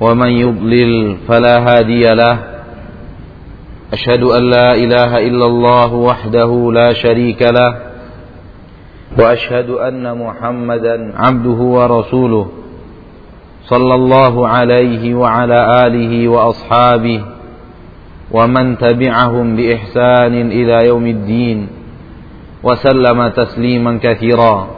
ومن يضلل فلا هادي له. أشهد أن لا إله إلا الله وحده لا شريك له. وأشهد أن محمدا عبده ورسوله صلى الله عليه وعلى آله وأصحابه ومن تبعهم بإحسان إلى يوم الدين وسلم تسليما كثيرا.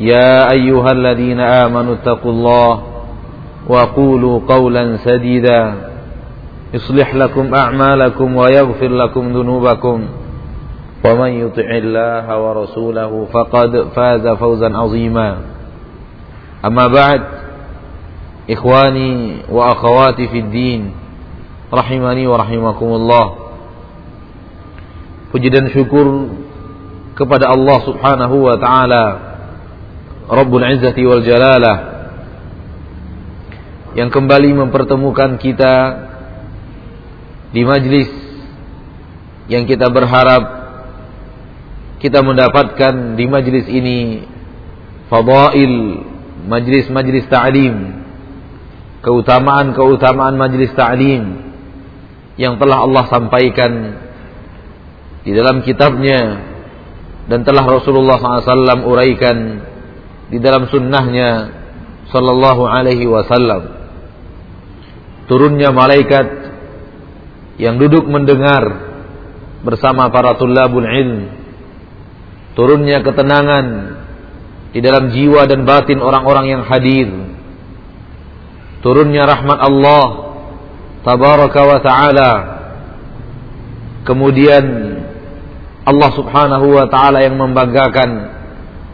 يا أيها الذين آمنوا اتقوا الله وقولوا قولا سديدا يصلح لكم أعمالكم ويغفر لكم ذنوبكم ومن يطع الله ورسوله فقد فاز فوزا عظيما. أما بعد إخواني وأخواتي في الدين رحمني ورحمكم الله. Dan syukur kepada Allah Subhanahu wa taala Rabbul Izzati wal Jalalah yang kembali mempertemukan kita di majlis yang kita berharap kita mendapatkan di majlis ini fadail majlis-majlis ta'lim keutamaan-keutamaan majlis ta'lim yang telah Allah sampaikan di dalam kitabnya dan telah Rasulullah SAW uraikan di dalam sunnahnya sallallahu alaihi wasallam. Turunnya malaikat yang duduk mendengar bersama para tulabul ilm. Turunnya ketenangan di dalam jiwa dan batin orang-orang yang hadir. Turunnya rahmat Allah tabaraka wa taala. Kemudian Allah subhanahu wa taala yang membanggakan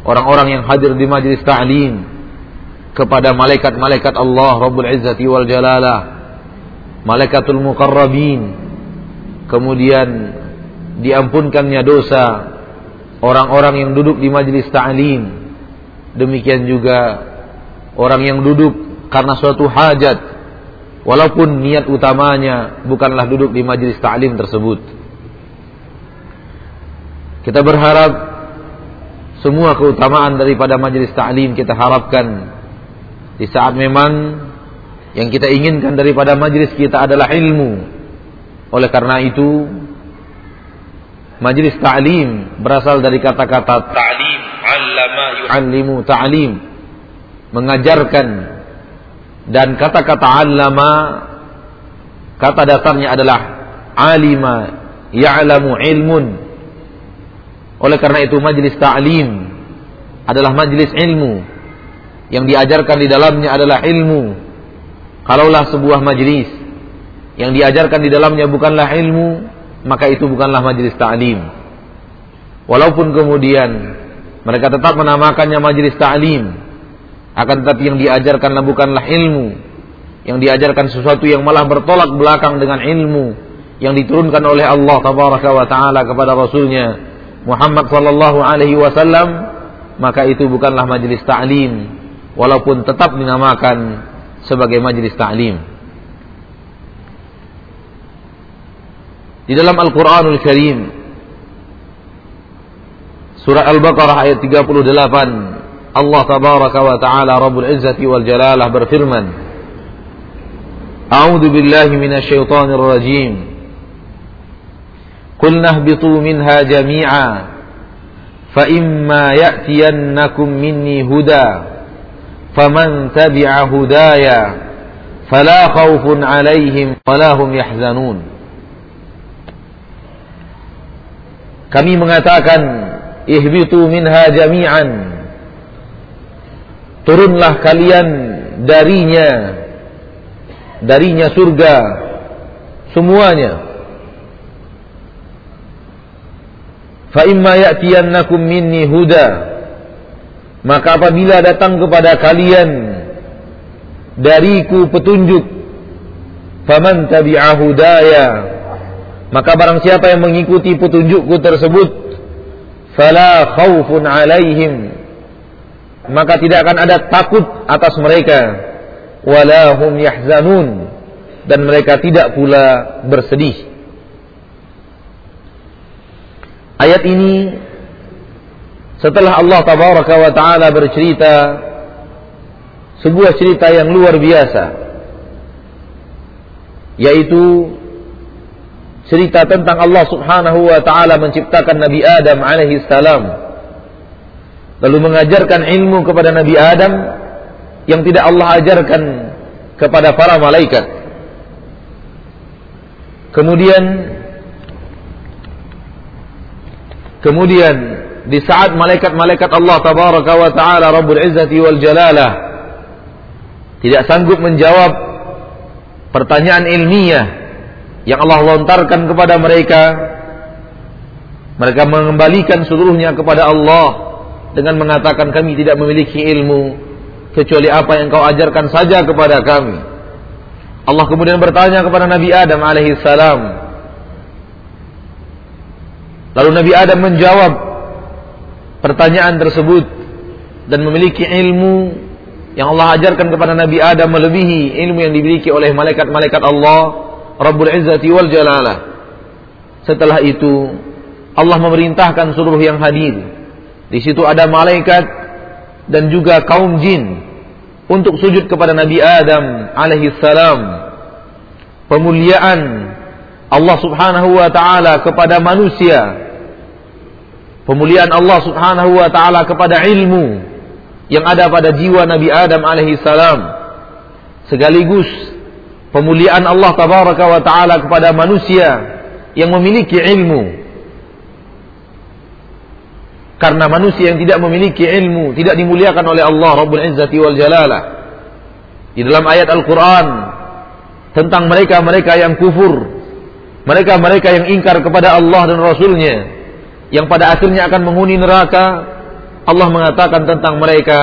orang-orang yang hadir di majlis ta'lim kepada malaikat-malaikat Allah Rabbul Izzati wal Jalalah malaikatul muqarrabin. Kemudian diampunkannya dosa orang-orang yang duduk di majlis ta'lim. Demikian juga orang yang duduk karena suatu hajat. Walaupun niat utamanya bukanlah duduk di majlis ta'lim tersebut. Kita berharap semua keutamaan daripada majelis ta'lim kita harapkan. Di saat memang yang kita inginkan daripada majelis kita adalah ilmu. Oleh karena itu majelis ta'lim berasal dari kata-kata ta'lim, 'allama yu'allimu ta'lim, mengajarkan. Dan kata-kata 'allama kata dasarnya adalah alima ya'lamu ilmun oleh karena itu majlis ta'lim adalah majlis ilmu yang diajarkan di dalamnya adalah ilmu. Kalaulah sebuah majlis yang diajarkan di dalamnya bukanlah ilmu, maka itu bukanlah majlis ta'lim. Walaupun kemudian mereka tetap menamakannya majlis ta'lim, akan tetapi yang diajarkanlah bukanlah ilmu, yang diajarkan sesuatu yang malah bertolak belakang dengan ilmu yang diturunkan oleh Allah taala kepada rasulnya Muhammad sallallahu alaihi wasallam maka itu bukanlah majelis ta'lim walaupun tetap dinamakan sebagai majelis ta'lim. Di dalam Al-Qur'anul Karim surah Al-Baqarah ayat 38 Allah tabaraka wa taala Rabbul Izzati wal Jalalah berfirman A'udzu billahi minasyaitonir rajim قلنا اهبطوا منها jami'a fa يأتينكم مني minni huda تبع هدايا فلا خوف عليهم 'alaihim هم يحزنون yahzanun. Kami mengatakan ihbitu minha jami'an Turunlah kalian darinya darinya surga semuanya. Fa imma ya'tiyannakum minni huda. Maka apabila datang kepada kalian dariku petunjuk faman tabi'a hudaya. Maka barang siapa yang mengikuti petunjukku tersebut fala khaufun alaihim. Maka tidak akan ada takut atas mereka. Wala hum yahzanun. Dan mereka tidak pula bersedih Ayat ini setelah Allah tabaraka wa taala bercerita sebuah cerita yang luar biasa yaitu cerita tentang Allah Subhanahu wa taala menciptakan Nabi Adam alaihi salam lalu mengajarkan ilmu kepada Nabi Adam yang tidak Allah ajarkan kepada para malaikat. Kemudian Kemudian di saat malaikat-malaikat Allah tabaraka wa taala Rabbul Izzati wal Jalalah tidak sanggup menjawab pertanyaan ilmiah yang Allah lontarkan kepada mereka mereka mengembalikan seluruhnya kepada Allah dengan mengatakan kami tidak memiliki ilmu kecuali apa yang kau ajarkan saja kepada kami. Allah kemudian bertanya kepada Nabi Adam alaihi salam, Lalu Nabi Adam menjawab pertanyaan tersebut dan memiliki ilmu yang Allah ajarkan kepada Nabi Adam melebihi ilmu yang dimiliki oleh malaikat-malaikat Allah Rabbul Izzati wal Jalalah. Setelah itu Allah memerintahkan seluruh yang hadir. Di situ ada malaikat dan juga kaum jin untuk sujud kepada Nabi Adam alaihi salam. Pemuliaan Allah Subhanahu wa taala kepada manusia pemuliaan Allah Subhanahu wa taala kepada ilmu yang ada pada jiwa Nabi Adam alaihi salam. Sekaligus pemuliaan Allah tabaraka wa taala kepada manusia yang memiliki ilmu. Karena manusia yang tidak memiliki ilmu tidak dimuliakan oleh Allah Rabbul Izzati wal Jalalah. Di dalam ayat Al-Qur'an tentang mereka-mereka yang kufur mereka-mereka yang ingkar kepada Allah dan Rasulnya yang pada akhirnya akan menghuni neraka Allah mengatakan tentang mereka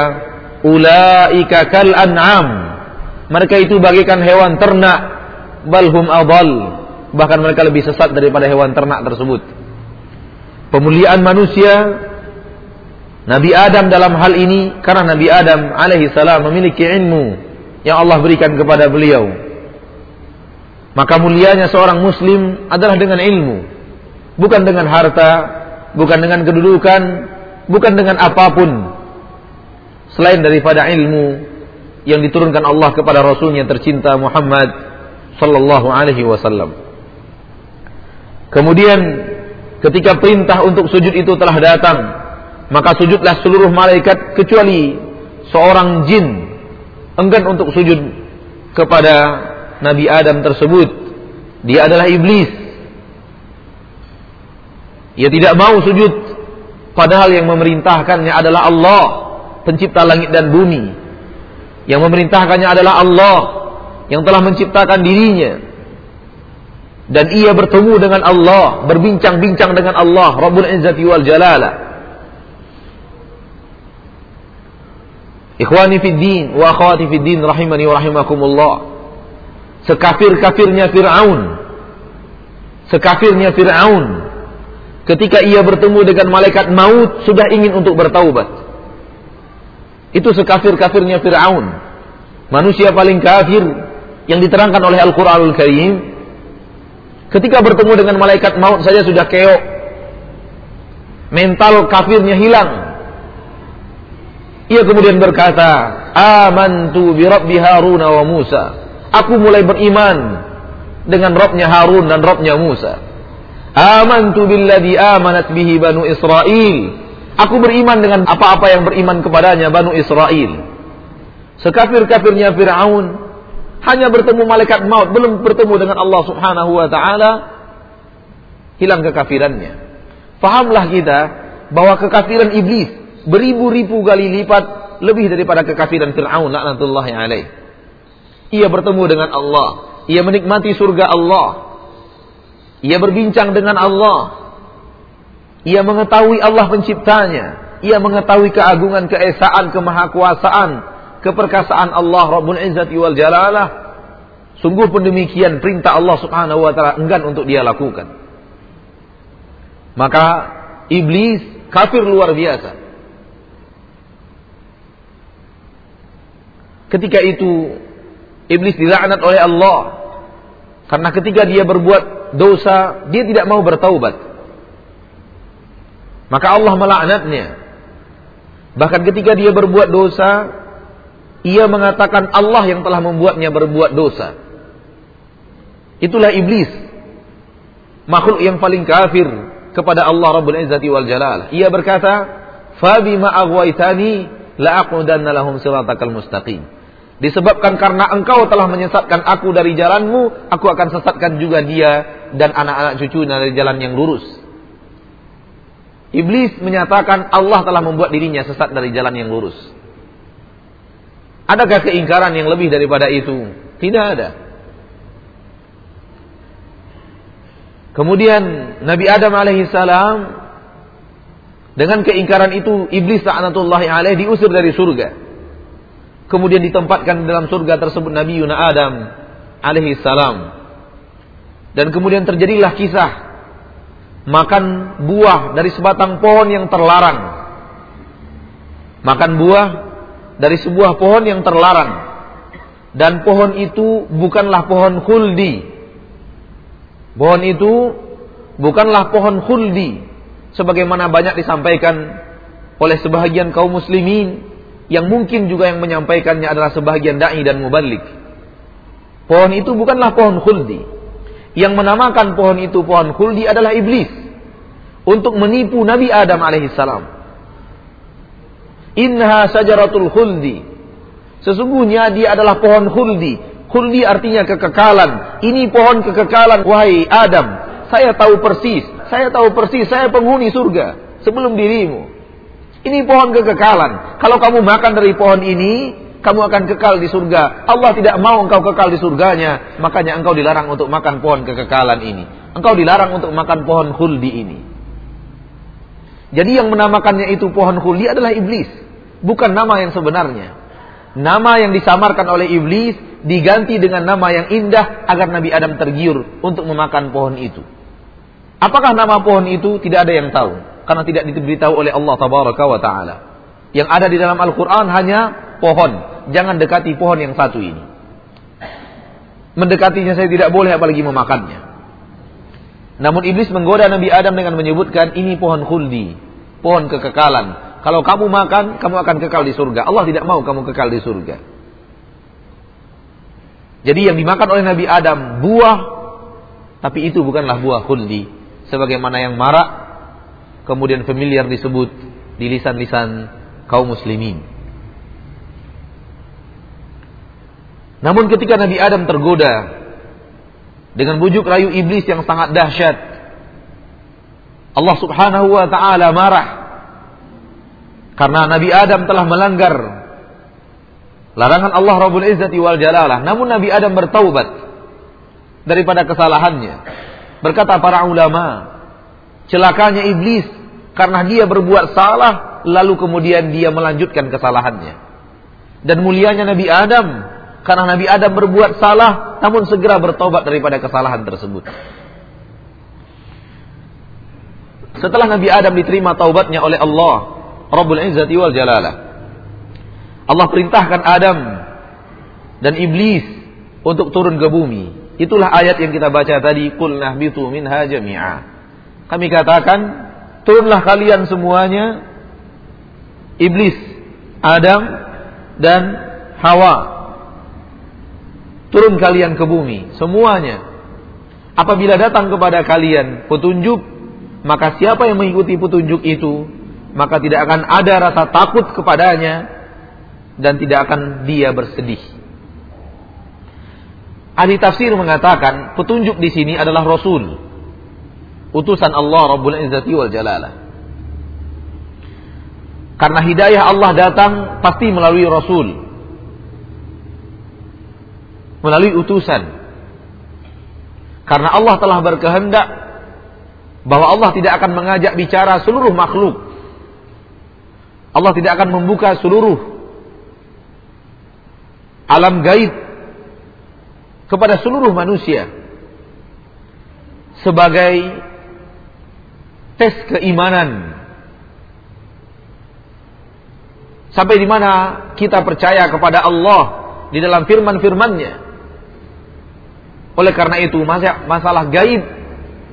ulaika kal an'am. Mereka itu bagikan hewan ternak balhum adal bahkan mereka lebih sesat daripada hewan ternak tersebut. Pemuliaan manusia Nabi Adam dalam hal ini karena Nabi Adam alaihi salam memiliki ilmu yang Allah berikan kepada beliau. Maka mulianya seorang muslim adalah dengan ilmu bukan dengan harta bukan dengan kedudukan, bukan dengan apa pun selain daripada ilmu yang diturunkan Allah kepada Rasulnya tercinta Muhammad sallallahu alaihi wasallam. Kemudian ketika perintah untuk sujud itu telah datang, maka sujudlah seluruh malaikat kecuali seorang jin enggan untuk sujud kepada Nabi Adam tersebut. Dia adalah iblis ia tidak mau sujud padahal yang memerintahkannya adalah Allah, pencipta langit dan bumi. Yang memerintahkannya adalah Allah yang telah menciptakan dirinya. Dan ia bertemu dengan Allah, berbincang-bincang dengan Allah, Rabbul Izzati wal Jalala. Ikhwani fid din wa akhwati fid din rahimani wa rahimakumullah. Sekafir-kafirnya Firaun. Sekafirnya Firaun ketika ia bertemu dengan malaikat maut sudah ingin untuk bertaubat. Itu sekafir-kafirnya Fir'aun. Manusia paling kafir yang diterangkan oleh Al-Quranul Karim. Ketika bertemu dengan malaikat maut saja sudah keok. Mental kafirnya hilang. Ia kemudian berkata, Amantu bi Rabbi Harun wa Musa. Aku mulai beriman dengan Robnya Harun dan Robnya Musa. Amantu billadhi amanat bihi Banu Israel. Aku beriman dengan apa-apa yang beriman kepadanya Banu Israel. Sekafir-kafirnya Fir'aun hanya bertemu malaikat maut, belum bertemu dengan Allah Subhanahu wa taala, hilang kekafirannya. Fahamlah kita bahwa kekafiran iblis beribu-ribu kali lipat lebih daripada kekafiran Fir'aun laknatullahi alaih. Ia bertemu dengan Allah, ia menikmati surga Allah. Ia berbincang dengan Allah. Ia mengetahui Allah penciptanya. Ia mengetahui keagungan, keesaan, kemahakuasaan, keperkasaan Allah Rabbul Izzati wal Jalalah. Sungguh pun demikian perintah Allah Subhanahu wa taala enggan untuk dia lakukan. Maka iblis kafir luar biasa. Ketika itu iblis dilaknat oleh Allah karena ketika dia berbuat dosa dia tidak mau bertaubat. Maka Allah melaknatnya. Bahkan ketika dia berbuat dosa ia mengatakan Allah yang telah membuatnya berbuat dosa. Itulah iblis. Makhluk yang paling kafir kepada Allah Rabbul Izzati wal Jalal. Ia berkata, "Fabima aghwaytani la'aqudanna lahum siratakal mustaqim." Disebabkan karena engkau telah menyesatkan aku dari jalanmu, aku akan sesatkan juga dia dan anak-anak cucu dari jalan yang lurus. Iblis menyatakan Allah telah membuat dirinya sesat dari jalan yang lurus. Adakah keingkaran yang lebih daripada itu? Tidak ada. Kemudian Nabi Adam alaihissalam dengan keingkaran itu iblis laknatullahi alaih diusir dari surga. Kemudian ditempatkan dalam surga tersebut Nabi Yuna Adam alaihissalam. Dan kemudian terjadilah kisah makan buah dari sebatang pohon yang terlarang. Makan buah dari sebuah pohon yang terlarang. Dan pohon itu bukanlah pohon khuldi, Pohon itu bukanlah pohon khuldi sebagaimana banyak disampaikan oleh sebahagian kaum muslimin yang mungkin juga yang menyampaikannya adalah sebahagian dai dan mubalik. Pohon itu bukanlah pohon khuldi. Yang menamakan pohon itu pohon khuldi adalah iblis untuk menipu Nabi Adam alaihissalam. Inha sajaratul khuldi. Sesungguhnya dia adalah pohon khuldi, Khuldi artinya kekekalan. Ini pohon kekekalan. Wahai Adam, saya tahu persis. Saya tahu persis, saya penghuni surga. Sebelum dirimu. Ini pohon kekekalan. Kalau kamu makan dari pohon ini, kamu akan kekal di surga. Allah tidak mau engkau kekal di surganya. Makanya engkau dilarang untuk makan pohon kekekalan ini. Engkau dilarang untuk makan pohon khuldi ini. Jadi yang menamakannya itu pohon khuldi adalah iblis. Bukan nama yang sebenarnya. Nama yang disamarkan oleh iblis diganti dengan nama yang indah agar Nabi Adam tergiur untuk memakan pohon itu. Apakah nama pohon itu? Tidak ada yang tahu karena tidak diberitahu oleh Allah tabaraka wa taala. Yang ada di dalam Al-Qur'an hanya pohon. Jangan dekati pohon yang satu ini. Mendekatinya saya tidak boleh apalagi memakannya. Namun iblis menggoda Nabi Adam dengan menyebutkan ini pohon khuldi, pohon kekekalan. Kalau kamu makan, kamu akan kekal di surga. Allah tidak mau kamu kekal di surga. Jadi yang dimakan oleh Nabi Adam buah, tapi itu bukanlah buah khuldi. Sebagaimana yang marak, kemudian familiar disebut di lisan-lisan kaum muslimin. Namun ketika Nabi Adam tergoda dengan bujuk rayu iblis yang sangat dahsyat, Allah Subhanahu wa taala marah karena Nabi Adam telah melanggar Larangan Allah Rabbul Izzati wal Jalalah. Namun Nabi Adam bertaubat daripada kesalahannya. Berkata para ulama, celakanya iblis karena dia berbuat salah lalu kemudian dia melanjutkan kesalahannya. Dan mulianya Nabi Adam karena Nabi Adam berbuat salah namun segera bertobat daripada kesalahan tersebut. Setelah Nabi Adam diterima taubatnya oleh Allah Rabbul Izzati wal Jalalah Allah perintahkan Adam dan iblis untuk turun ke bumi. Itulah ayat yang kita baca tadi, "Qul nahbitu minha jami'a." Kami katakan, turunlah kalian semuanya iblis, Adam dan Hawa. Turun kalian ke bumi, semuanya. Apabila datang kepada kalian petunjuk, maka siapa yang mengikuti petunjuk itu, maka tidak akan ada rasa takut kepadanya dan tidak akan dia bersedih. Ahli tafsir mengatakan petunjuk di sini adalah Rasul. Utusan Allah Rabbul Izzati wal Jalalah. Karena hidayah Allah datang pasti melalui Rasul. Melalui utusan. Karena Allah telah berkehendak bahwa Allah tidak akan mengajak bicara seluruh makhluk. Allah tidak akan membuka seluruh alam gaib kepada seluruh manusia sebagai tes keimanan. Sampai di mana kita percaya kepada Allah di dalam firman-firmannya. Oleh karena itu masalah gaib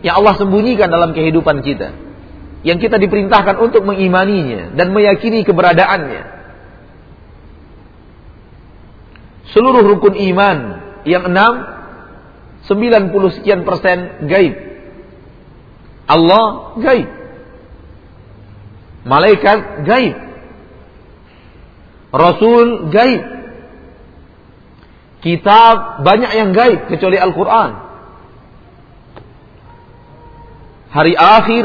yang Allah sembunyikan dalam kehidupan kita yang kita diperintahkan untuk mengimaninya dan meyakini keberadaannya. Seluruh rukun iman yang enam, 90 sekian persen gaib. Allah gaib. Malaikat gaib. Rasul gaib. Kitab banyak yang gaib kecuali Al-Quran. Hari akhir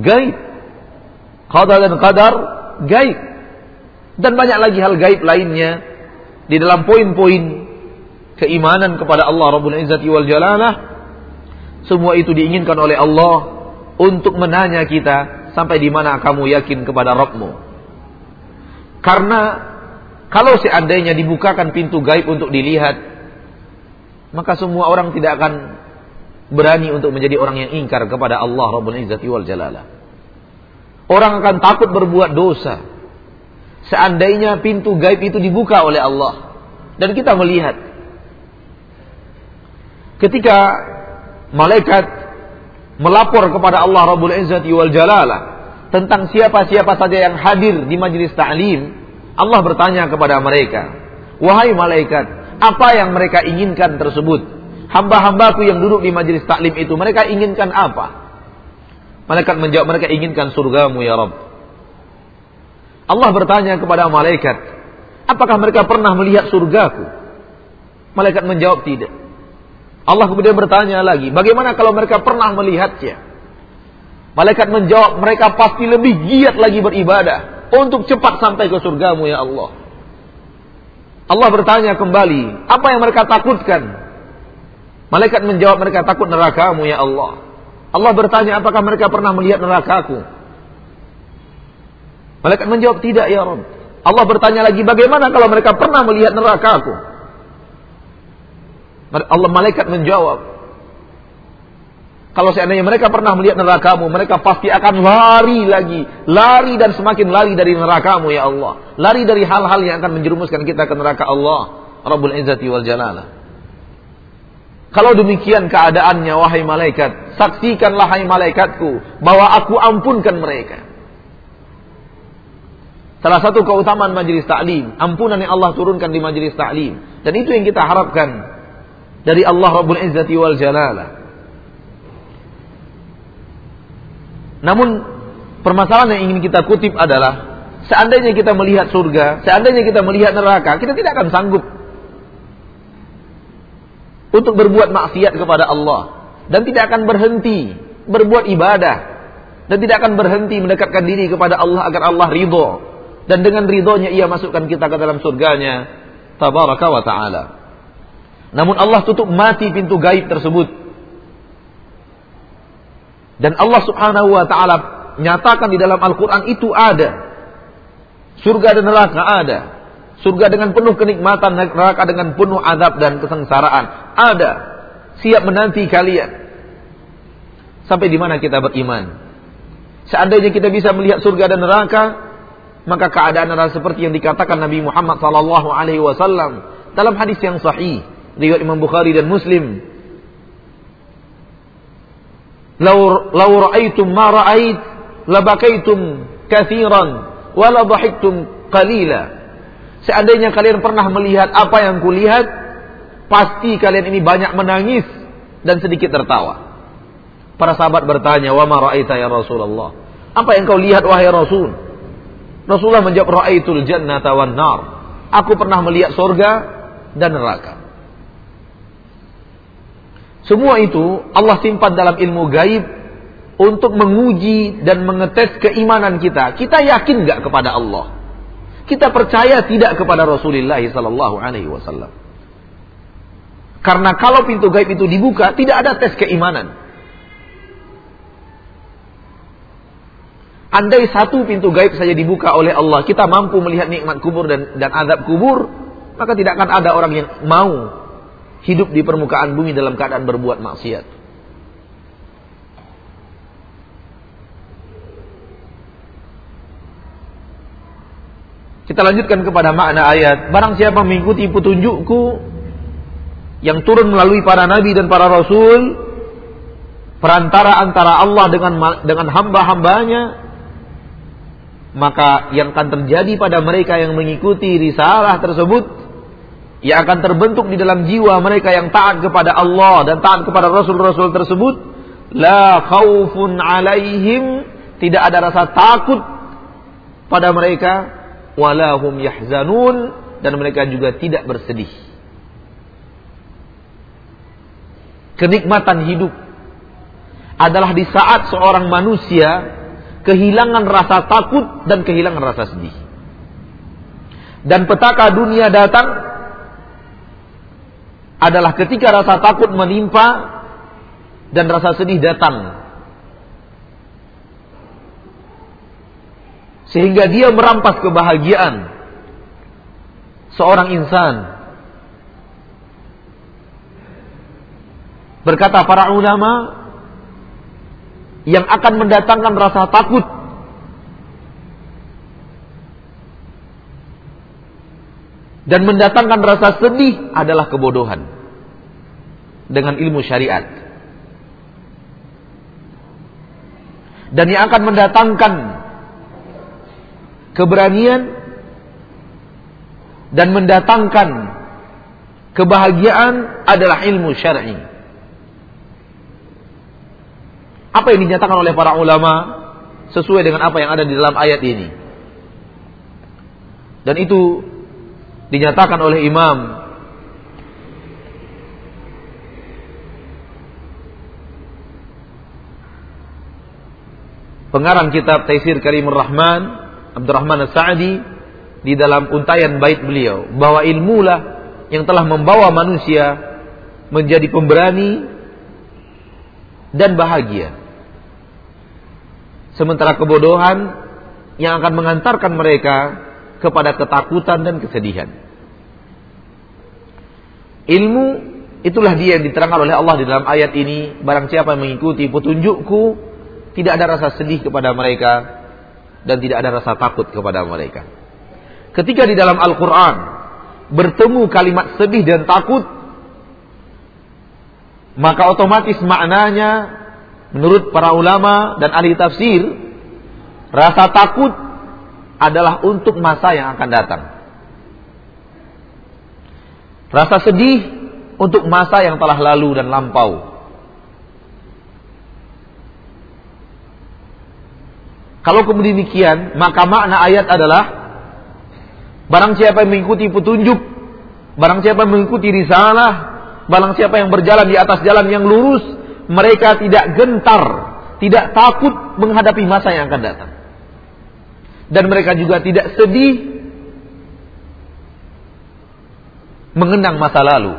gaib. Qadar dan qadar gaib. Dan banyak lagi hal gaib lainnya di dalam poin-poin keimanan kepada Allah Rabbul Izzati wal Jalalah semua itu diinginkan oleh Allah untuk menanya kita sampai di mana kamu yakin kepada Rabbmu. Karena kalau seandainya dibukakan pintu gaib untuk dilihat maka semua orang tidak akan berani untuk menjadi orang yang ingkar kepada Allah Rabbul Izzati wal Jalalah. Orang akan takut berbuat dosa. Seandainya pintu gaib itu dibuka oleh Allah. Dan kita melihat ketika malaikat melapor kepada Allah Rabbul Izzati wal Jalalah tentang siapa-siapa saja yang hadir di majelis ta'lim, Allah bertanya kepada mereka, "Wahai malaikat, apa yang mereka inginkan tersebut? Hamba-hambaku yang duduk di majelis taklim itu, mereka inginkan apa?" Malaikat menjawab, "Mereka inginkan surgamu ya Rabb." Allah bertanya kepada malaikat, "Apakah mereka pernah melihat surgaku?" Malaikat menjawab, "Tidak." Allah kemudian bertanya lagi, bagaimana kalau mereka pernah melihatnya? Malaikat menjawab, mereka pasti lebih giat lagi beribadah untuk cepat sampai ke surgamu ya Allah. Allah bertanya kembali, apa yang mereka takutkan? Malaikat menjawab, mereka takut nerakamu ya Allah. Allah bertanya, apakah mereka pernah melihat nerakaku? Malaikat menjawab, tidak ya Rabb. Allah bertanya lagi, bagaimana kalau mereka pernah melihat nerakaku? Allah malaikat menjawab. Kalau seandainya mereka pernah melihat nerakamu, mereka pasti akan lari lagi. Lari dan semakin lari dari nerakamu ya Allah. Lari dari hal-hal yang akan menjerumuskan kita ke neraka Allah. Rabbul Izzati wal Jalalah. Kalau demikian keadaannya wahai malaikat, saksikanlah hai malaikatku bahwa aku ampunkan mereka. Salah satu keutamaan majelis taklim, ampunan yang Allah turunkan di majelis taklim. Dan itu yang kita harapkan dari Allah Rabbul Izzati wal Jalalah. Namun permasalahan yang ingin kita kutip adalah seandainya kita melihat surga, seandainya kita melihat neraka, kita tidak akan sanggup untuk berbuat maksiat kepada Allah dan tidak akan berhenti berbuat ibadah dan tidak akan berhenti mendekatkan diri kepada Allah agar Allah ridho dan dengan ridhonya ia masukkan kita ke dalam surganya tabaraka wa taala. Namun Allah tutup mati pintu gaib tersebut. Dan Allah Subhanahu wa taala nyatakan di dalam Al-Qur'an itu ada. Surga dan neraka ada. Surga dengan penuh kenikmatan, neraka dengan penuh adab dan kesengsaraan. Ada. Siap menanti kalian. Sampai di mana kita beriman? Seandainya kita bisa melihat surga dan neraka, maka keadaan adalah seperti yang dikatakan Nabi Muhammad wasallam dalam hadis yang sahih riwayat Imam Bukhari dan Muslim. Lau lau ra'aitum ma ra'ait labakaitum katsiran wa la dhahiktum qalila. Seandainya kalian pernah melihat apa yang kulihat, pasti kalian ini banyak menangis dan sedikit tertawa. Para sahabat bertanya, "Wa ma ra'aita ya Rasulullah?" Apa yang kau lihat wahai Rasul? Rasulullah menjawab, "Ra'aitul jannata wan nar." Aku pernah melihat surga dan neraka. Semua itu Allah simpan dalam ilmu gaib untuk menguji dan mengetes keimanan kita. Kita yakin nggak kepada Allah? Kita percaya tidak kepada Rasulullah sallallahu alaihi wasallam. Karena kalau pintu gaib itu dibuka, tidak ada tes keimanan. Andai satu pintu gaib saja dibuka oleh Allah, kita mampu melihat nikmat kubur dan dan azab kubur, maka tidak akan ada orang yang mau hidup di permukaan bumi dalam keadaan berbuat maksiat. Kita lanjutkan kepada makna ayat. Barang siapa mengikuti petunjukku yang turun melalui para nabi dan para rasul, perantara antara Allah dengan dengan hamba-hambanya, maka yang akan terjadi pada mereka yang mengikuti risalah tersebut, yang akan terbentuk di dalam jiwa mereka yang taat kepada Allah dan taat kepada rasul-rasul tersebut, la khaufun alaihim, tidak ada rasa takut pada mereka walahum yahzanun dan mereka juga tidak bersedih. Kenikmatan hidup adalah di saat seorang manusia kehilangan rasa takut dan kehilangan rasa sedih. Dan petaka dunia datang adalah ketika rasa takut menimpa dan rasa sedih datang sehingga dia merampas kebahagiaan seorang insan. Berkata para ulama yang akan mendatangkan rasa takut dan mendatangkan rasa sedih adalah kebodohan dengan ilmu syariat. Dan yang akan mendatangkan keberanian dan mendatangkan kebahagiaan adalah ilmu syar'i. Apa yang dinyatakan oleh para ulama sesuai dengan apa yang ada di dalam ayat ini. Dan itu dinyatakan oleh Imam pengarang kitab Taisir Karimur Rahman Abdurrahman As-Sa'di di dalam untayan bait beliau bahwa ilmulah yang telah membawa manusia menjadi pemberani dan bahagia. Sementara kebodohan yang akan mengantarkan mereka kepada ketakutan dan kesedihan. Ilmu itulah dia yang diterangkan oleh Allah di dalam ayat ini. Barang siapa yang mengikuti petunjukku, tidak ada rasa sedih kepada mereka dan tidak ada rasa takut kepada mereka. Ketika di dalam Al-Quran bertemu kalimat sedih dan takut, maka otomatis maknanya menurut para ulama dan ahli tafsir, rasa takut adalah untuk masa yang akan datang. Rasa sedih untuk masa yang telah lalu dan lampau. Kalau kemudian demikian, maka makna ayat adalah barang siapa yang mengikuti petunjuk, barang siapa yang mengikuti risalah, barang siapa yang berjalan di atas jalan yang lurus, mereka tidak gentar, tidak takut menghadapi masa yang akan datang. Dan mereka juga tidak sedih mengenang masa lalu.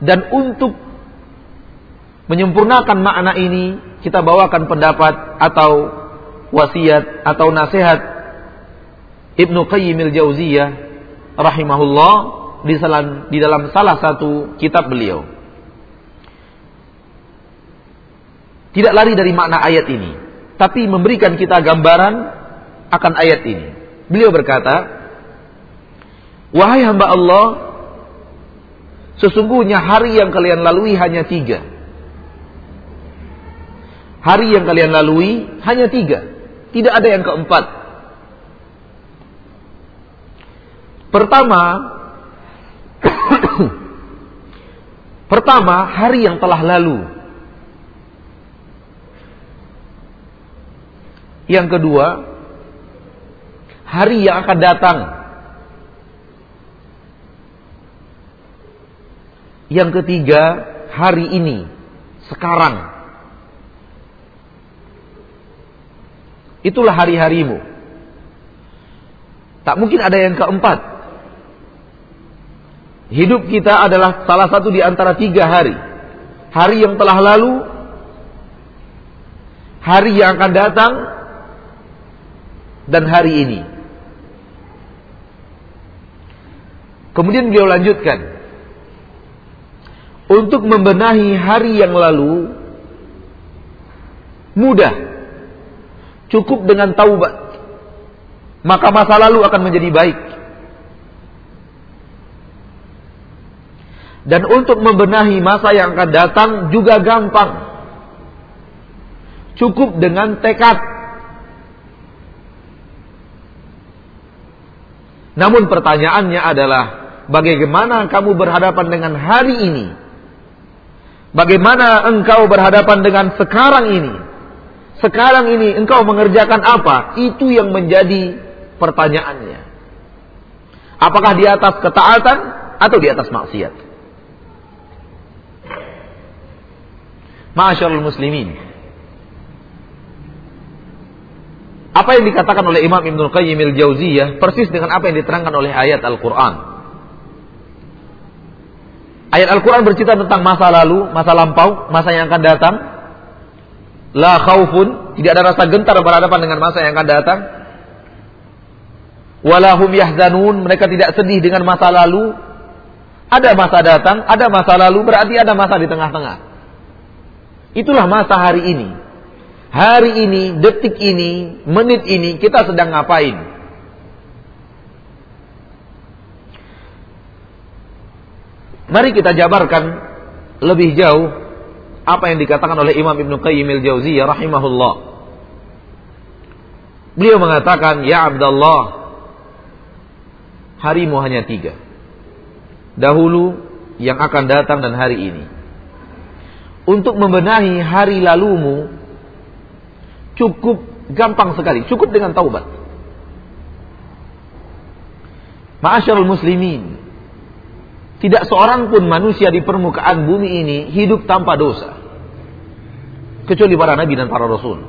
Dan untuk menyempurnakan makna ini kita bawakan pendapat atau wasiat atau nasihat Ibnu Qayyim al-Jauziyah rahimahullah di dalam salah satu kitab beliau. Tidak lari dari makna ayat ini, tapi memberikan kita gambaran akan ayat ini. Beliau berkata, "Wahai hamba Allah, sesungguhnya hari yang kalian lalui hanya tiga." Hari yang kalian lalui hanya tiga. Tidak ada yang keempat. Pertama, pertama hari yang telah lalu. Yang kedua, hari yang akan datang. Yang ketiga, hari ini, sekarang. Itulah hari-harimu. Tak mungkin ada yang keempat. Hidup kita adalah salah satu di antara tiga hari. Hari yang telah lalu, hari yang akan datang, dan hari ini. Kemudian beliau lanjutkan. Untuk membenahi hari yang lalu, mudah cukup dengan taubat, maka masa lalu akan menjadi baik. Dan untuk membenahi masa yang akan datang juga gampang. Cukup dengan tekad. Namun pertanyaannya adalah bagaimana kamu berhadapan dengan hari ini? Bagaimana engkau berhadapan dengan sekarang ini? sekarang ini engkau mengerjakan apa? Itu yang menjadi pertanyaannya. Apakah di atas ketaatan atau di atas maksiat? Masyaallah muslimin. Apa yang dikatakan oleh Imam Ibnu Qayyim al-Jauziyah persis dengan apa yang diterangkan oleh ayat Al-Qur'an. Ayat Al-Qur'an bercerita tentang masa lalu, masa lampau, masa yang akan datang, La khaufun, tidak ada rasa gentar berhadapan dengan masa yang akan datang. Walahum yahzanun, mereka tidak sedih dengan masa lalu. Ada masa datang, ada masa lalu, berarti ada masa di tengah-tengah. Itulah masa hari ini. Hari ini, detik ini, menit ini, kita sedang ngapain? Mari kita jabarkan lebih jauh apa yang dikatakan oleh Imam Ibn Qayyim al-Jauziyah rahimahullah. Beliau mengatakan, "Ya Abdullah, harimu hanya tiga. Dahulu, yang akan datang dan hari ini. Untuk membenahi hari lalumu cukup gampang sekali, cukup dengan taubat. Ma'asyarul muslimin, tidak seorang pun manusia di permukaan bumi ini hidup tanpa dosa kecuali para nabi dan para rasul.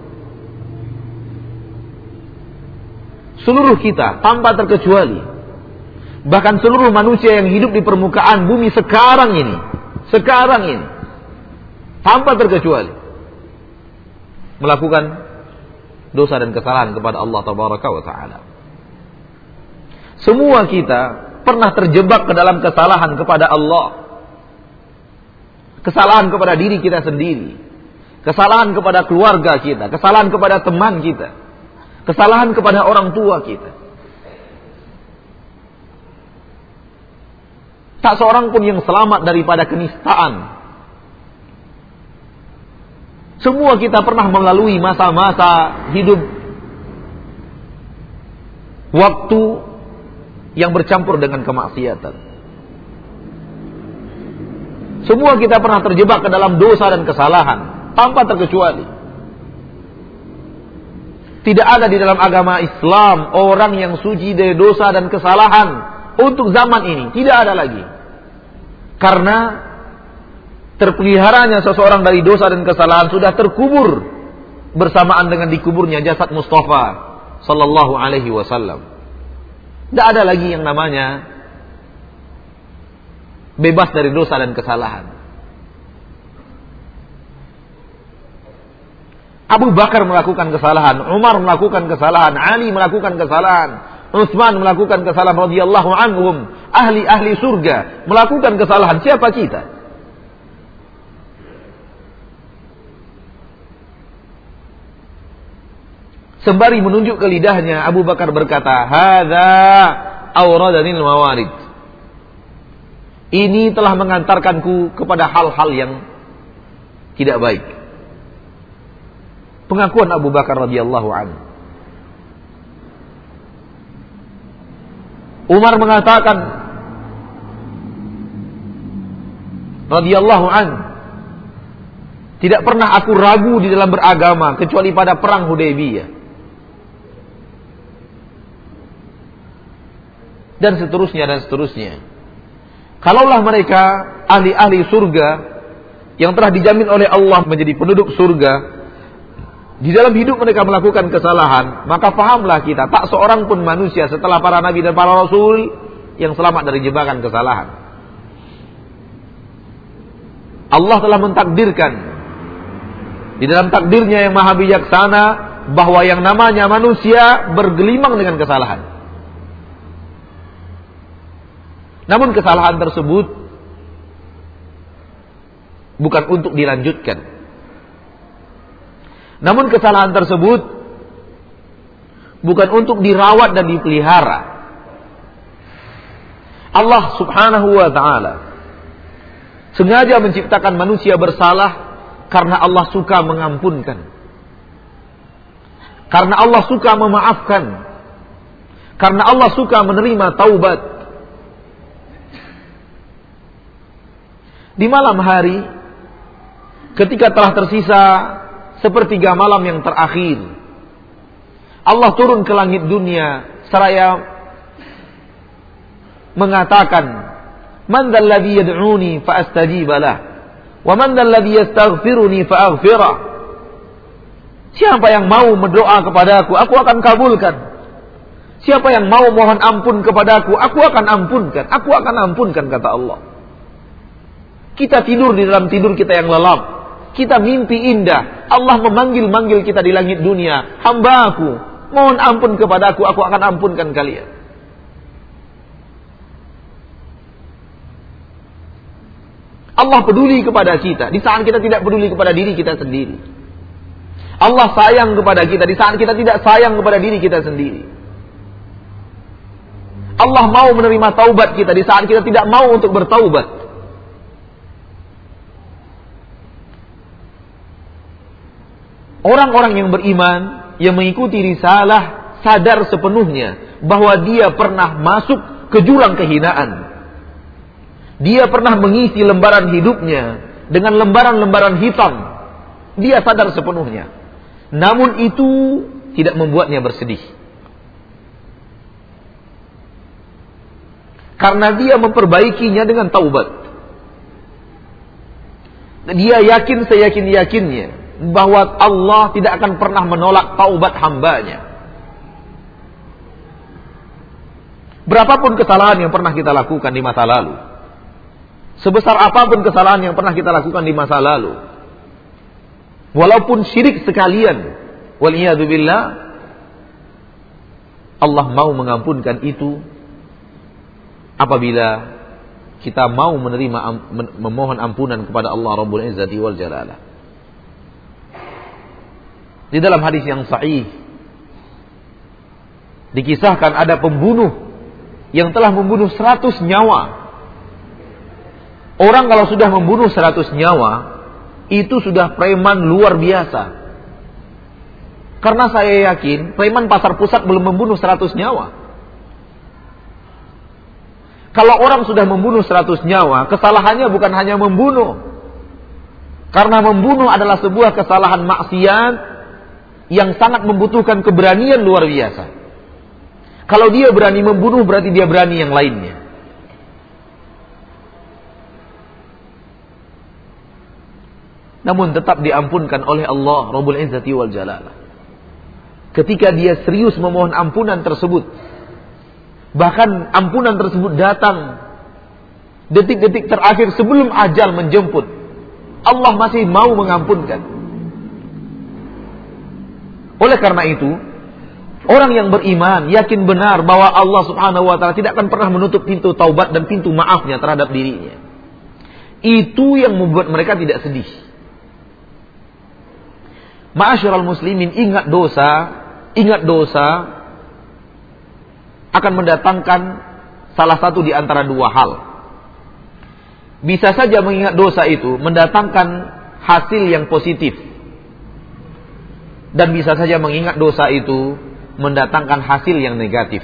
Seluruh kita tanpa terkecuali, bahkan seluruh manusia yang hidup di permukaan bumi sekarang ini, sekarang ini, tanpa terkecuali, melakukan dosa dan kesalahan kepada Allah Taala. Semua kita pernah terjebak ke dalam kesalahan kepada Allah. Kesalahan kepada diri kita sendiri Kesalahan kepada keluarga kita, kesalahan kepada teman kita, kesalahan kepada orang tua kita. Tak seorang pun yang selamat daripada kenistaan. Semua kita pernah melalui masa-masa hidup waktu yang bercampur dengan kemaksiatan. Semua kita pernah terjebak ke dalam dosa dan kesalahan tanpa terkecuali. Tidak ada di dalam agama Islam orang yang suci dari dosa dan kesalahan untuk zaman ini. Tidak ada lagi. Karena terpeliharanya seseorang dari dosa dan kesalahan sudah terkubur bersamaan dengan dikuburnya jasad Mustafa sallallahu alaihi wasallam. Tidak ada lagi yang namanya bebas dari dosa dan kesalahan. Abu Bakar melakukan kesalahan, Umar melakukan kesalahan, Ali melakukan kesalahan, Utsman melakukan kesalahan radhiyallahu anhum, ahli-ahli surga melakukan kesalahan. Siapa kita? Sembari menunjuk ke lidahnya, Abu Bakar berkata, "Hadza awradanil mawarid." Ini telah mengantarkanku kepada hal-hal yang tidak baik. Pengakuan Abu Bakar radhiyallahu anhu. Umar mengatakan radhiyallahu an tidak pernah aku ragu di dalam beragama kecuali pada perang Hudaybiyah. Dan seterusnya dan seterusnya. Kalaulah mereka ahli-ahli surga yang telah dijamin oleh Allah menjadi penduduk surga, di dalam hidup mereka melakukan kesalahan, maka fahamlah kita, tak seorang pun manusia setelah para nabi dan para rasul yang selamat dari jebakan kesalahan. Allah telah mentakdirkan di dalam takdirnya yang maha bijaksana bahwa yang namanya manusia bergelimang dengan kesalahan. Namun kesalahan tersebut bukan untuk dilanjutkan. Namun kesalahan tersebut bukan untuk dirawat dan dipelihara. Allah Subhanahu wa taala sengaja menciptakan manusia bersalah karena Allah suka mengampunkan. Karena Allah suka memaafkan. Karena Allah suka menerima taubat. Di malam hari ketika telah tersisa sepertiga malam yang terakhir Allah turun ke langit dunia seraya mengatakan man dzalladzi yad'uni fa wa man dzalladzi yastaghfiruni fa siapa yang mau berdoa kepadaku aku akan kabulkan. Siapa yang mau mohon ampun kepadaku aku akan ampunkan. Aku akan ampunkan kata Allah kita tidur di dalam tidur kita yang lelap. Kita mimpi indah. Allah memanggil-manggil kita di langit dunia. Hamba aku, mohon ampun kepadaku, aku akan ampunkan kalian. Allah peduli kepada kita di saat kita tidak peduli kepada diri kita sendiri. Allah sayang kepada kita di saat kita tidak sayang kepada diri kita sendiri. Allah mau menerima taubat kita di saat kita tidak mau untuk bertaubat. Orang-orang yang beriman yang mengikuti risalah sadar sepenuhnya bahwa dia pernah masuk ke jurang kehinaan. Dia pernah mengisi lembaran hidupnya dengan lembaran-lembaran hitam. Dia sadar sepenuhnya. Namun itu tidak membuatnya bersedih. Karena dia memperbaikinya dengan taubat. Dia yakin seyakin-yakinnya bahwa Allah tidak akan pernah menolak taubat hambanya. Berapapun kesalahan yang pernah kita lakukan di masa lalu. Sebesar apa pun kesalahan yang pernah kita lakukan di masa lalu. Walaupun syirik sekalian. Waliyahdubillah. Allah mau mengampunkan itu. Apabila kita mau menerima memohon ampunan kepada Allah Rabbul Izzati wal Jalalah. Di dalam hadis yang sahih dikisahkan ada pembunuh yang telah membunuh seratus nyawa. Orang kalau sudah membunuh seratus nyawa, itu sudah preman luar biasa. Karena saya yakin preman pasar pusat belum membunuh seratus nyawa. Kalau orang sudah membunuh seratus nyawa, kesalahannya bukan hanya membunuh. Karena membunuh adalah sebuah kesalahan maksiat yang sangat membutuhkan keberanian luar biasa. Kalau dia berani membunuh berarti dia berani yang lainnya. Namun tetap diampunkan oleh Allah Rabbul Izzati wal Jalalah. Ketika dia serius memohon ampunan tersebut. Bahkan ampunan tersebut datang detik-detik terakhir sebelum ajal menjemput. Allah masih mau mengampunkan. Oleh karena itu, orang yang beriman yakin benar bahwa Allah Subhanahu wa taala tidak akan pernah menutup pintu taubat dan pintu maafnya terhadap dirinya. Itu yang membuat mereka tidak sedih. Ma'asyiral muslimin ingat dosa, ingat dosa akan mendatangkan salah satu di antara dua hal. Bisa saja mengingat dosa itu mendatangkan hasil yang positif dan bisa saja mengingat dosa itu mendatangkan hasil yang negatif.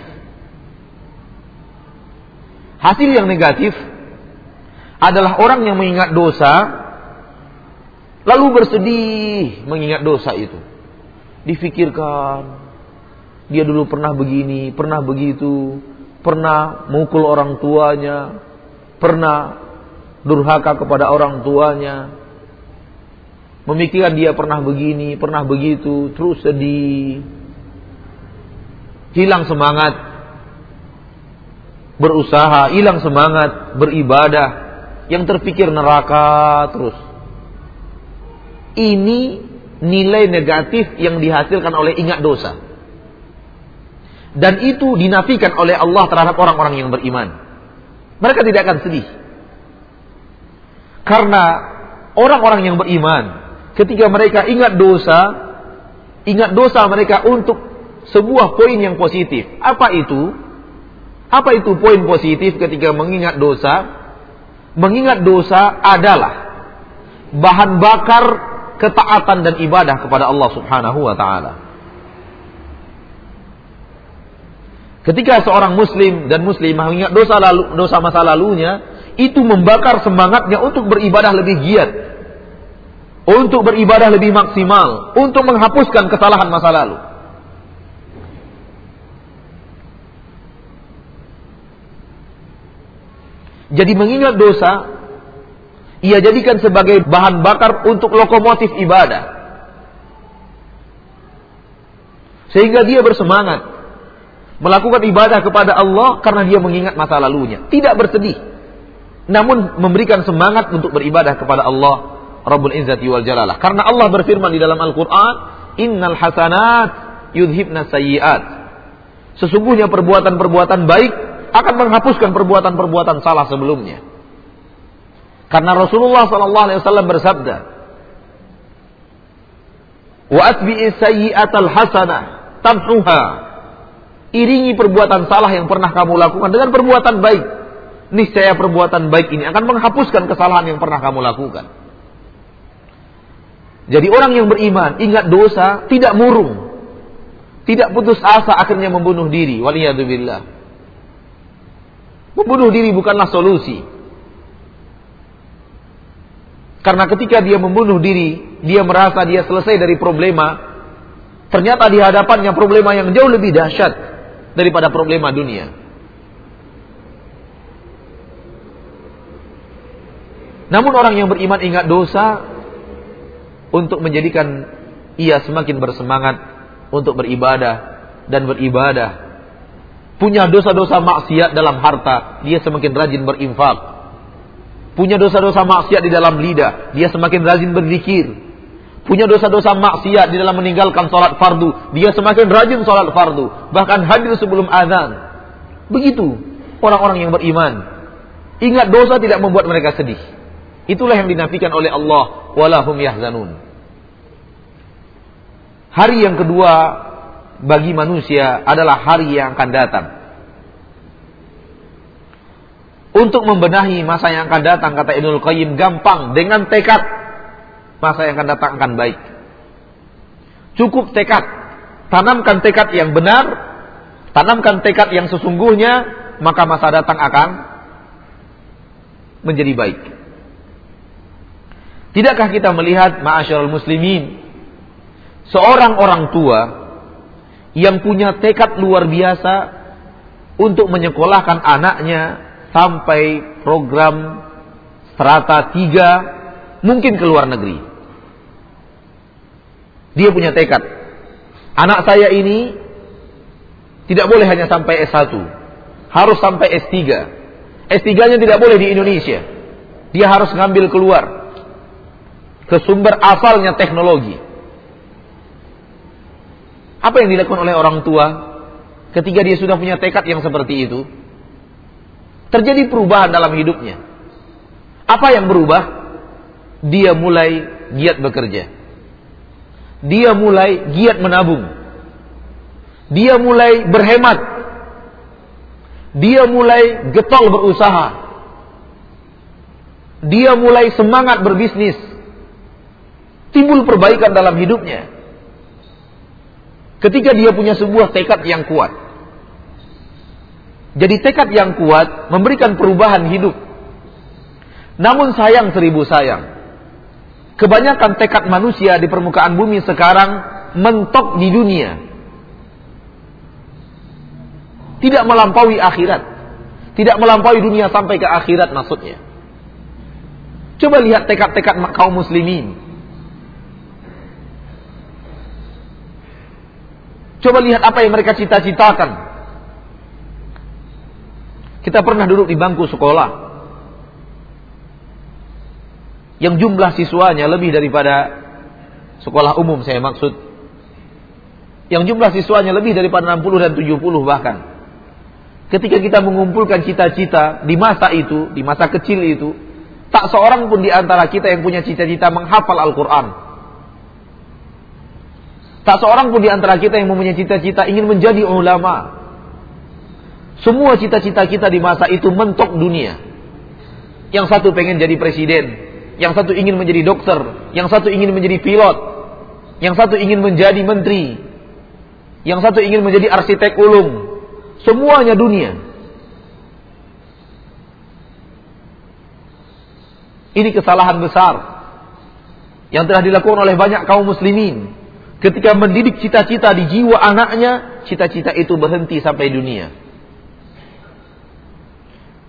Hasil yang negatif adalah orang yang mengingat dosa lalu bersedih mengingat dosa itu. Difikirkan dia dulu pernah begini, pernah begitu, pernah mukul orang tuanya, pernah durhaka kepada orang tuanya, memikirkan dia pernah begini, pernah begitu, terus sedih, hilang semangat berusaha, hilang semangat beribadah, yang terpikir neraka terus. Ini nilai negatif yang dihasilkan oleh ingat dosa. Dan itu dinafikan oleh Allah terhadap orang-orang yang beriman. Mereka tidak akan sedih. Karena orang-orang yang beriman ketika mereka ingat dosa, ingat dosa mereka untuk sebuah poin yang positif. Apa itu? Apa itu poin positif ketika mengingat dosa? Mengingat dosa adalah bahan bakar ketaatan dan ibadah kepada Allah Subhanahu wa taala. Ketika seorang muslim dan muslimah mengingat dosa lalu, dosa masa lalunya, itu membakar semangatnya untuk beribadah lebih giat untuk beribadah lebih maksimal, untuk menghapuskan kesalahan masa lalu. Jadi mengingat dosa, ia jadikan sebagai bahan bakar untuk lokomotif ibadah. Sehingga dia bersemangat melakukan ibadah kepada Allah karena dia mengingat masa lalunya, tidak bersedih. Namun memberikan semangat untuk beribadah kepada Allah Rabbul Izzati wal Jalalah. Karena Allah berfirman di dalam Al-Qur'an, "Innal hasanat yudhibna sayyi'at." Sesungguhnya perbuatan-perbuatan baik akan menghapuskan perbuatan-perbuatan salah sebelumnya. Karena Rasulullah sallallahu alaihi wasallam bersabda, "Wa atbi'i sayyi'atal hasanah tamhuha." Iringi perbuatan salah yang pernah kamu lakukan dengan perbuatan baik. Niscaya perbuatan baik ini akan menghapuskan kesalahan yang pernah kamu lakukan. Jadi orang yang beriman ingat dosa tidak murung. Tidak putus asa akhirnya membunuh diri. Waliyadzubillah. Membunuh diri bukanlah solusi. Karena ketika dia membunuh diri, dia merasa dia selesai dari problema. Ternyata di hadapannya problema yang jauh lebih dahsyat daripada problema dunia. Namun orang yang beriman ingat dosa, untuk menjadikan ia semakin bersemangat untuk beribadah dan beribadah. Punya dosa-dosa maksiat dalam harta, dia semakin rajin berinfak. Punya dosa-dosa maksiat di dalam lidah, dia semakin rajin berzikir. Punya dosa-dosa maksiat di dalam meninggalkan sholat fardu, dia semakin rajin sholat fardu. Bahkan hadir sebelum azan. Begitu orang-orang yang beriman. Ingat dosa tidak membuat mereka sedih. Itulah yang dinafikan oleh Allah. Walahum yahzanun. Hari yang kedua bagi manusia adalah hari yang akan datang. Untuk membenahi masa yang akan datang, kata Ibnul Qayyim, gampang. Dengan tekad, masa yang akan datang akan baik. Cukup tekad. Tanamkan tekad yang benar, tanamkan tekad yang sesungguhnya, maka masa datang akan menjadi baik. Tidakkah kita melihat ma'asyarul muslimin seorang orang tua yang punya tekad luar biasa untuk menyekolahkan anaknya sampai program strata tiga mungkin ke luar negeri. Dia punya tekad. Anak saya ini tidak boleh hanya sampai S1. Harus sampai S3. S3-nya tidak boleh di Indonesia. Dia harus ngambil keluar ke sumber asalnya teknologi. Apa yang dilakukan oleh orang tua ketika dia sudah punya tekad yang seperti itu? Terjadi perubahan dalam hidupnya. Apa yang berubah? Dia mulai giat bekerja. Dia mulai giat menabung. Dia mulai berhemat. Dia mulai getol berusaha. Dia mulai semangat berbisnis timbul perbaikan dalam hidupnya. Ketika dia punya sebuah tekad yang kuat. Jadi tekad yang kuat memberikan perubahan hidup. Namun sayang seribu sayang. Kebanyakan tekad manusia di permukaan bumi sekarang mentok di dunia. Tidak melampaui akhirat. Tidak melampaui dunia sampai ke akhirat maksudnya. Coba lihat tekad-tekad kaum muslimin. Coba lihat apa yang mereka cita-citakan. Kita pernah duduk di bangku sekolah. Yang jumlah siswanya lebih daripada sekolah umum saya maksud. Yang jumlah siswanya lebih daripada 60 dan 70 bahkan. Ketika kita mengumpulkan cita-cita di masa itu, di masa kecil itu, tak seorang pun di antara kita yang punya cita-cita menghafal Al-Quran. Tak seorang pun di antara kita yang mempunyai cita-cita ingin menjadi ulama. Semua cita-cita kita di masa itu mentok dunia. Yang satu pengen jadi presiden, yang satu ingin menjadi dokter, yang satu ingin menjadi pilot, yang satu ingin menjadi menteri, yang satu ingin menjadi arsitek ulung, Semuanya dunia. Ini kesalahan besar yang telah dilakukan oleh banyak kaum muslimin ketika mendidik cita-cita di jiwa anaknya, cita-cita itu berhenti sampai dunia.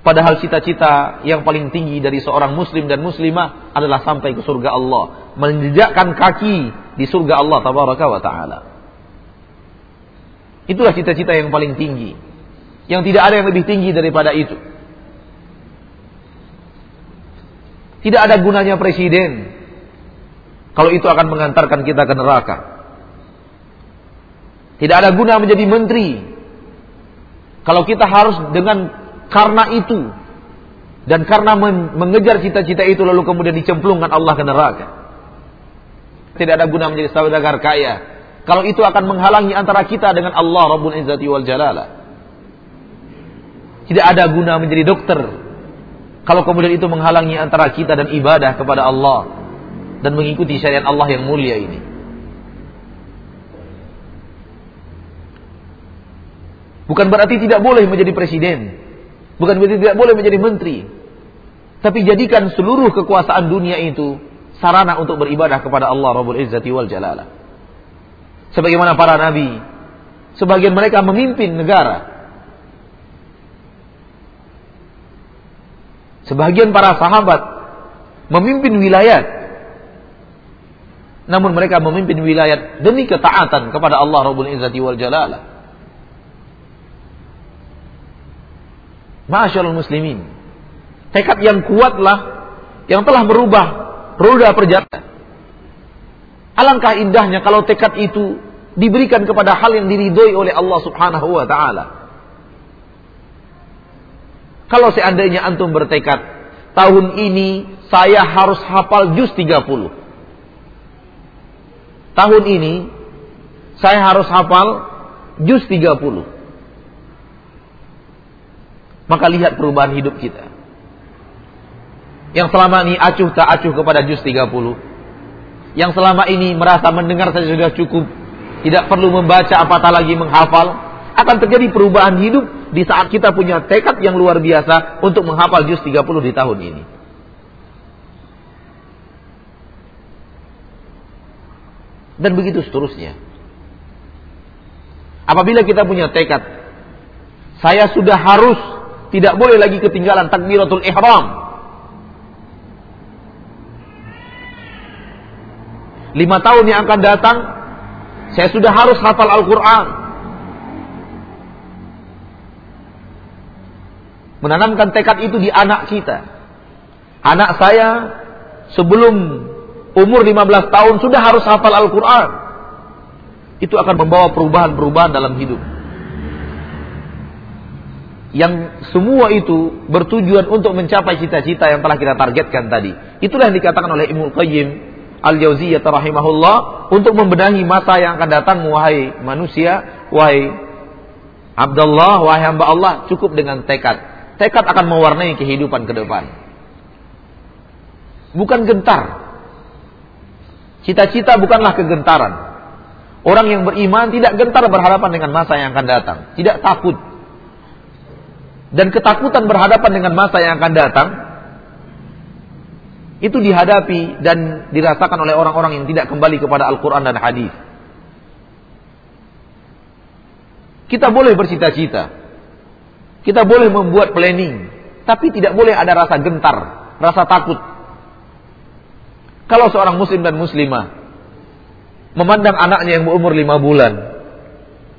Padahal cita-cita yang paling tinggi dari seorang muslim dan muslimah adalah sampai ke surga Allah, menjejakkan kaki di surga Allah tabaraka wa taala. Itulah cita-cita yang paling tinggi. Yang tidak ada yang lebih tinggi daripada itu. Tidak ada gunanya presiden. Kalau itu akan mengantarkan kita ke neraka. Tidak ada guna menjadi menteri. Kalau kita harus dengan karena itu dan karena mengejar cita-cita itu lalu kemudian dicemplungkan Allah ke neraka. Tidak ada guna menjadi saudagar kaya kalau itu akan menghalangi antara kita dengan Allah Rabbul Izzati wal Jalala. Tidak ada guna menjadi dokter. Kalau kemudian itu menghalangi antara kita dan ibadah kepada Allah dan mengikuti syariat Allah yang mulia ini. Bukan berarti tidak boleh menjadi presiden. Bukan berarti tidak boleh menjadi menteri. Tapi jadikan seluruh kekuasaan dunia itu sarana untuk beribadah kepada Allah Rabbul Izzati wal Jalala sebagaimana para nabi. Sebagian mereka memimpin negara. Sebagian para sahabat memimpin wilayah. Namun mereka memimpin wilayah demi ketaatan kepada Allah Rabbul Izzati wal Jalala. Masyaallah muslimin. Tekad yang kuatlah yang telah merubah roda perjalanan. Alangkah indahnya kalau tekad itu diberikan kepada hal yang diridhoi oleh Allah Subhanahu wa taala. Kalau seandainya antum bertekad, tahun ini saya harus hafal juz 30. Tahun ini saya harus hafal juz 30. Maka lihat perubahan hidup kita. Yang selama ini acuh tak acuh kepada juz 30 yang selama ini merasa mendengar saja sudah cukup, tidak perlu membaca apatah lagi menghafal, akan terjadi perubahan hidup di saat kita punya tekad yang luar biasa untuk menghafal juz 30 di tahun ini. Dan begitu seterusnya. Apabila kita punya tekad, saya sudah harus tidak boleh lagi ketinggalan takbiratul ihram lima tahun yang akan datang, saya sudah harus hafal Al-Quran. Menanamkan tekad itu di anak kita. Anak saya sebelum umur 15 tahun sudah harus hafal Al-Quran. Itu akan membawa perubahan-perubahan dalam hidup. Yang semua itu bertujuan untuk mencapai cita-cita yang telah kita targetkan tadi. Itulah yang dikatakan oleh Ibnu Qayyim Al-Jauziyah rahimahullah untuk membenahi masa yang akan datang wahai manusia, wahai Abdullah, wahai hamba Allah, cukup dengan tekad. Tekad akan mewarnai kehidupan ke depan. Bukan gentar. Cita-cita bukanlah kegentaran. Orang yang beriman tidak gentar berhadapan dengan masa yang akan datang, tidak takut. Dan ketakutan berhadapan dengan masa yang akan datang itu dihadapi dan dirasakan oleh orang-orang yang tidak kembali kepada Al-Quran dan hadis. Kita boleh bercita-cita. Kita boleh membuat planning, tapi tidak boleh ada rasa gentar, rasa takut. Kalau seorang muslim dan muslimah memandang anaknya yang berumur lima bulan,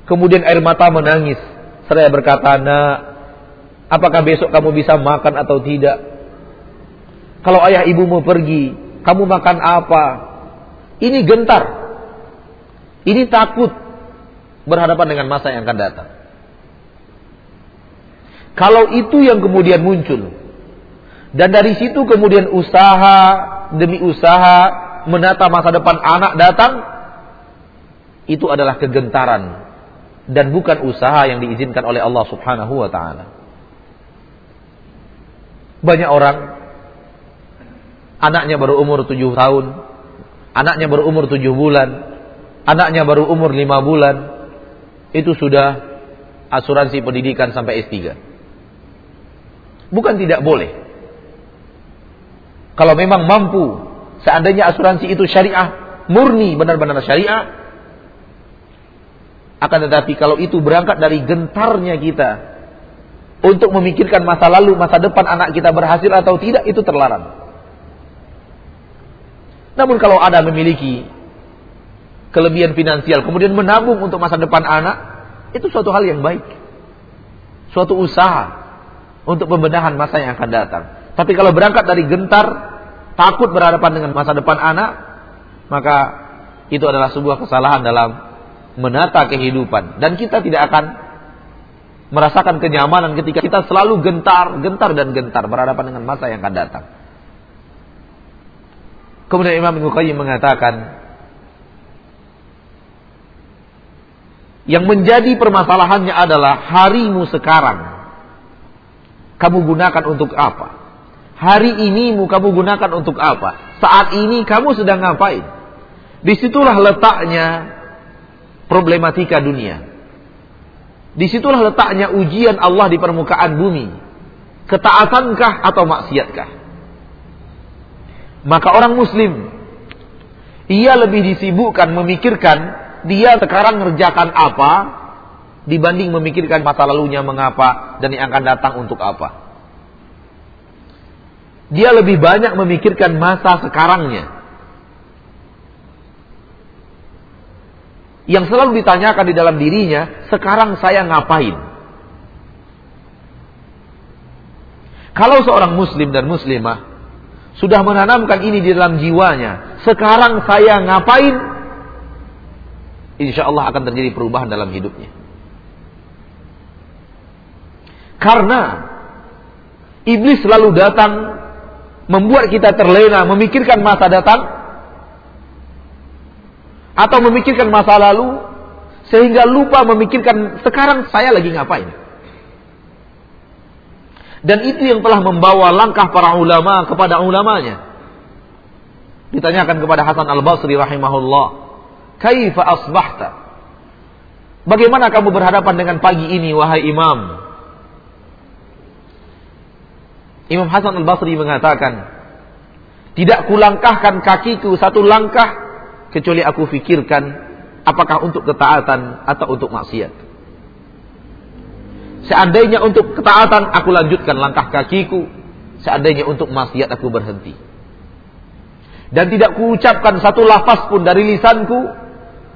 kemudian air mata menangis, seraya berkata, "Nak, apakah besok kamu bisa makan atau tidak?" Kalau ayah ibumu pergi, kamu makan apa? Ini gentar. Ini takut berhadapan dengan masa yang akan datang. Kalau itu yang kemudian muncul dan dari situ kemudian usaha demi usaha menata masa depan anak datang itu adalah kegentaran dan bukan usaha yang diizinkan oleh Allah Subhanahu wa taala. Banyak orang anaknya baru umur tujuh tahun, anaknya baru umur tujuh bulan, anaknya baru umur lima bulan, itu sudah asuransi pendidikan sampai S3. Bukan tidak boleh. Kalau memang mampu, seandainya asuransi itu syariah, murni benar-benar syariah, akan tetapi kalau itu berangkat dari gentarnya kita untuk memikirkan masa lalu, masa depan anak kita berhasil atau tidak, itu terlarang. Namun kalau ada memiliki kelebihan finansial, kemudian menabung untuk masa depan anak, itu suatu hal yang baik. Suatu usaha untuk pembenahan masa yang akan datang. Tapi kalau berangkat dari gentar, takut berhadapan dengan masa depan anak, maka itu adalah sebuah kesalahan dalam menata kehidupan. Dan kita tidak akan merasakan kenyamanan ketika kita selalu gentar, gentar dan gentar berhadapan dengan masa yang akan datang. Kemudian Imam Ibnu mengatakan, Yang menjadi permasalahannya adalah harimu sekarang. Kamu gunakan untuk apa? Hari ini kamu gunakan untuk apa? Saat ini kamu sedang ngapain? Di situlah letaknya problematika dunia. Di situlah letaknya ujian Allah di permukaan bumi. Ketaatankah atau maksiatkah? Maka orang muslim, ia lebih disibukkan memikirkan dia sekarang ngerjakan apa dibanding memikirkan masa lalunya mengapa dan yang akan datang untuk apa. Dia lebih banyak memikirkan masa sekarangnya. Yang selalu ditanyakan di dalam dirinya, sekarang saya ngapain? Kalau seorang muslim dan muslimah sudah menanamkan ini di dalam jiwanya, sekarang saya ngapain? insya Allah akan terjadi perubahan dalam hidupnya. Karena iblis selalu datang membuat kita terlena memikirkan masa datang atau memikirkan masa lalu sehingga lupa memikirkan sekarang saya lagi ngapain. Dan itu yang telah membawa langkah para ulama kepada ulamanya. Ditanyakan kepada Hasan Al-Basri rahimahullah, Kaifa asbahta? Bagaimana kamu berhadapan dengan pagi ini wahai imam? Imam Hasan al-Basri mengatakan, tidak kulangkahkan kakiku satu langkah kecuali aku fikirkan apakah untuk ketaatan atau untuk maksiat. Seandainya untuk ketaatan aku lanjutkan langkah kakiku, seandainya untuk maksiat aku berhenti. Dan tidak kuucapkan satu lafaz pun dari lisanku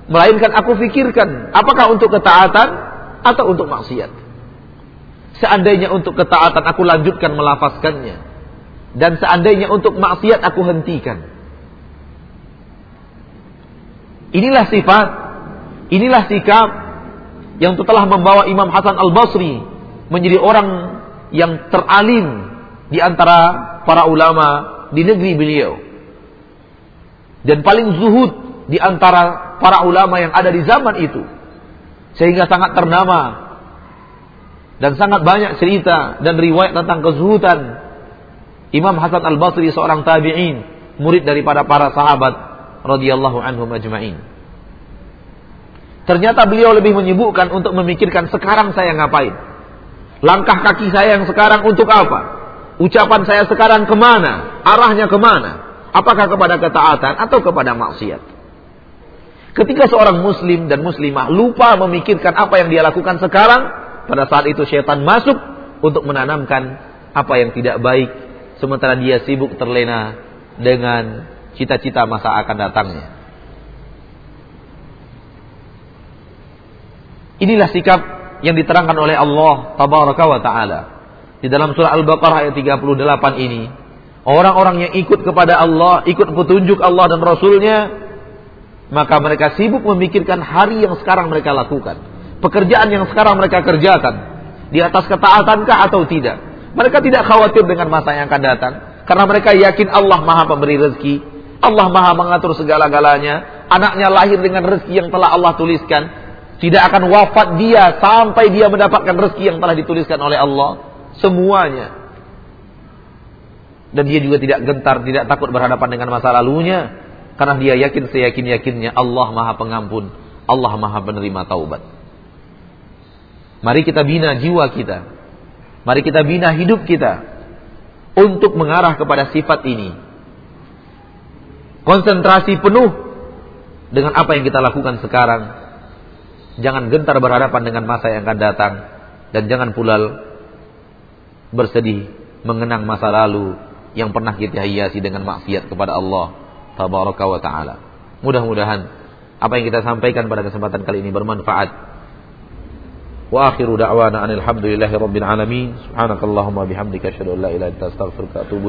Melainkan aku fikirkan apakah untuk ketaatan atau untuk maksiat. Seandainya untuk ketaatan aku lanjutkan melafazkannya. Dan seandainya untuk maksiat aku hentikan. Inilah sifat, inilah sikap yang telah membawa Imam Hasan Al-Basri menjadi orang yang teralim di antara para ulama di negeri beliau. Dan paling zuhud di antara para ulama yang ada di zaman itu. Sehingga sangat ternama dan sangat banyak cerita dan riwayat tentang kezuhudan Imam Hasan Al-Basri seorang tabi'in, murid daripada para sahabat radhiyallahu anhum ajma'in. Ternyata beliau lebih menyibukkan untuk memikirkan sekarang saya ngapain. Langkah kaki saya yang sekarang untuk apa? Ucapan saya sekarang ke mana? Arahnya ke mana? Apakah kepada ketaatan atau kepada maksiat? Ketika seorang muslim dan muslimah lupa memikirkan apa yang dia lakukan sekarang, pada saat itu syaitan masuk untuk menanamkan apa yang tidak baik sementara dia sibuk terlena dengan cita-cita masa akan datangnya. Inilah sikap yang diterangkan oleh Allah tabaraka wa taala di dalam surah Al-Baqarah ayat 38 ini. Orang-orang yang ikut kepada Allah, ikut petunjuk Allah dan Rasulnya, maka mereka sibuk memikirkan hari yang sekarang mereka lakukan. Pekerjaan yang sekarang mereka kerjakan. Di atas ketaatankah atau tidak. Mereka tidak khawatir dengan masa yang akan datang. Karena mereka yakin Allah maha pemberi rezeki. Allah maha mengatur segala-galanya. Anaknya lahir dengan rezeki yang telah Allah tuliskan. Tidak akan wafat dia sampai dia mendapatkan rezeki yang telah dituliskan oleh Allah. Semuanya. Dan dia juga tidak gentar, tidak takut berhadapan dengan masa lalunya. Karena dia yakin seyakin-yakinnya Allah maha pengampun. Allah maha penerima taubat. Mari kita bina jiwa kita. Mari kita bina hidup kita. Untuk mengarah kepada sifat ini. Konsentrasi penuh dengan apa yang kita lakukan sekarang. Jangan gentar berhadapan dengan masa yang akan datang. Dan jangan pula bersedih mengenang masa lalu yang pernah kita hiasi dengan maksiat kepada Allah tabaraka wa taala. Mudah-mudahan apa yang kita sampaikan pada kesempatan kali ini bermanfaat. Wa akhiru da'wana anil hamdulillahi rabbil alamin. Subhanakallahumma bihamdika asyhadu an la ilaha illa anta astaghfiruka wa atubu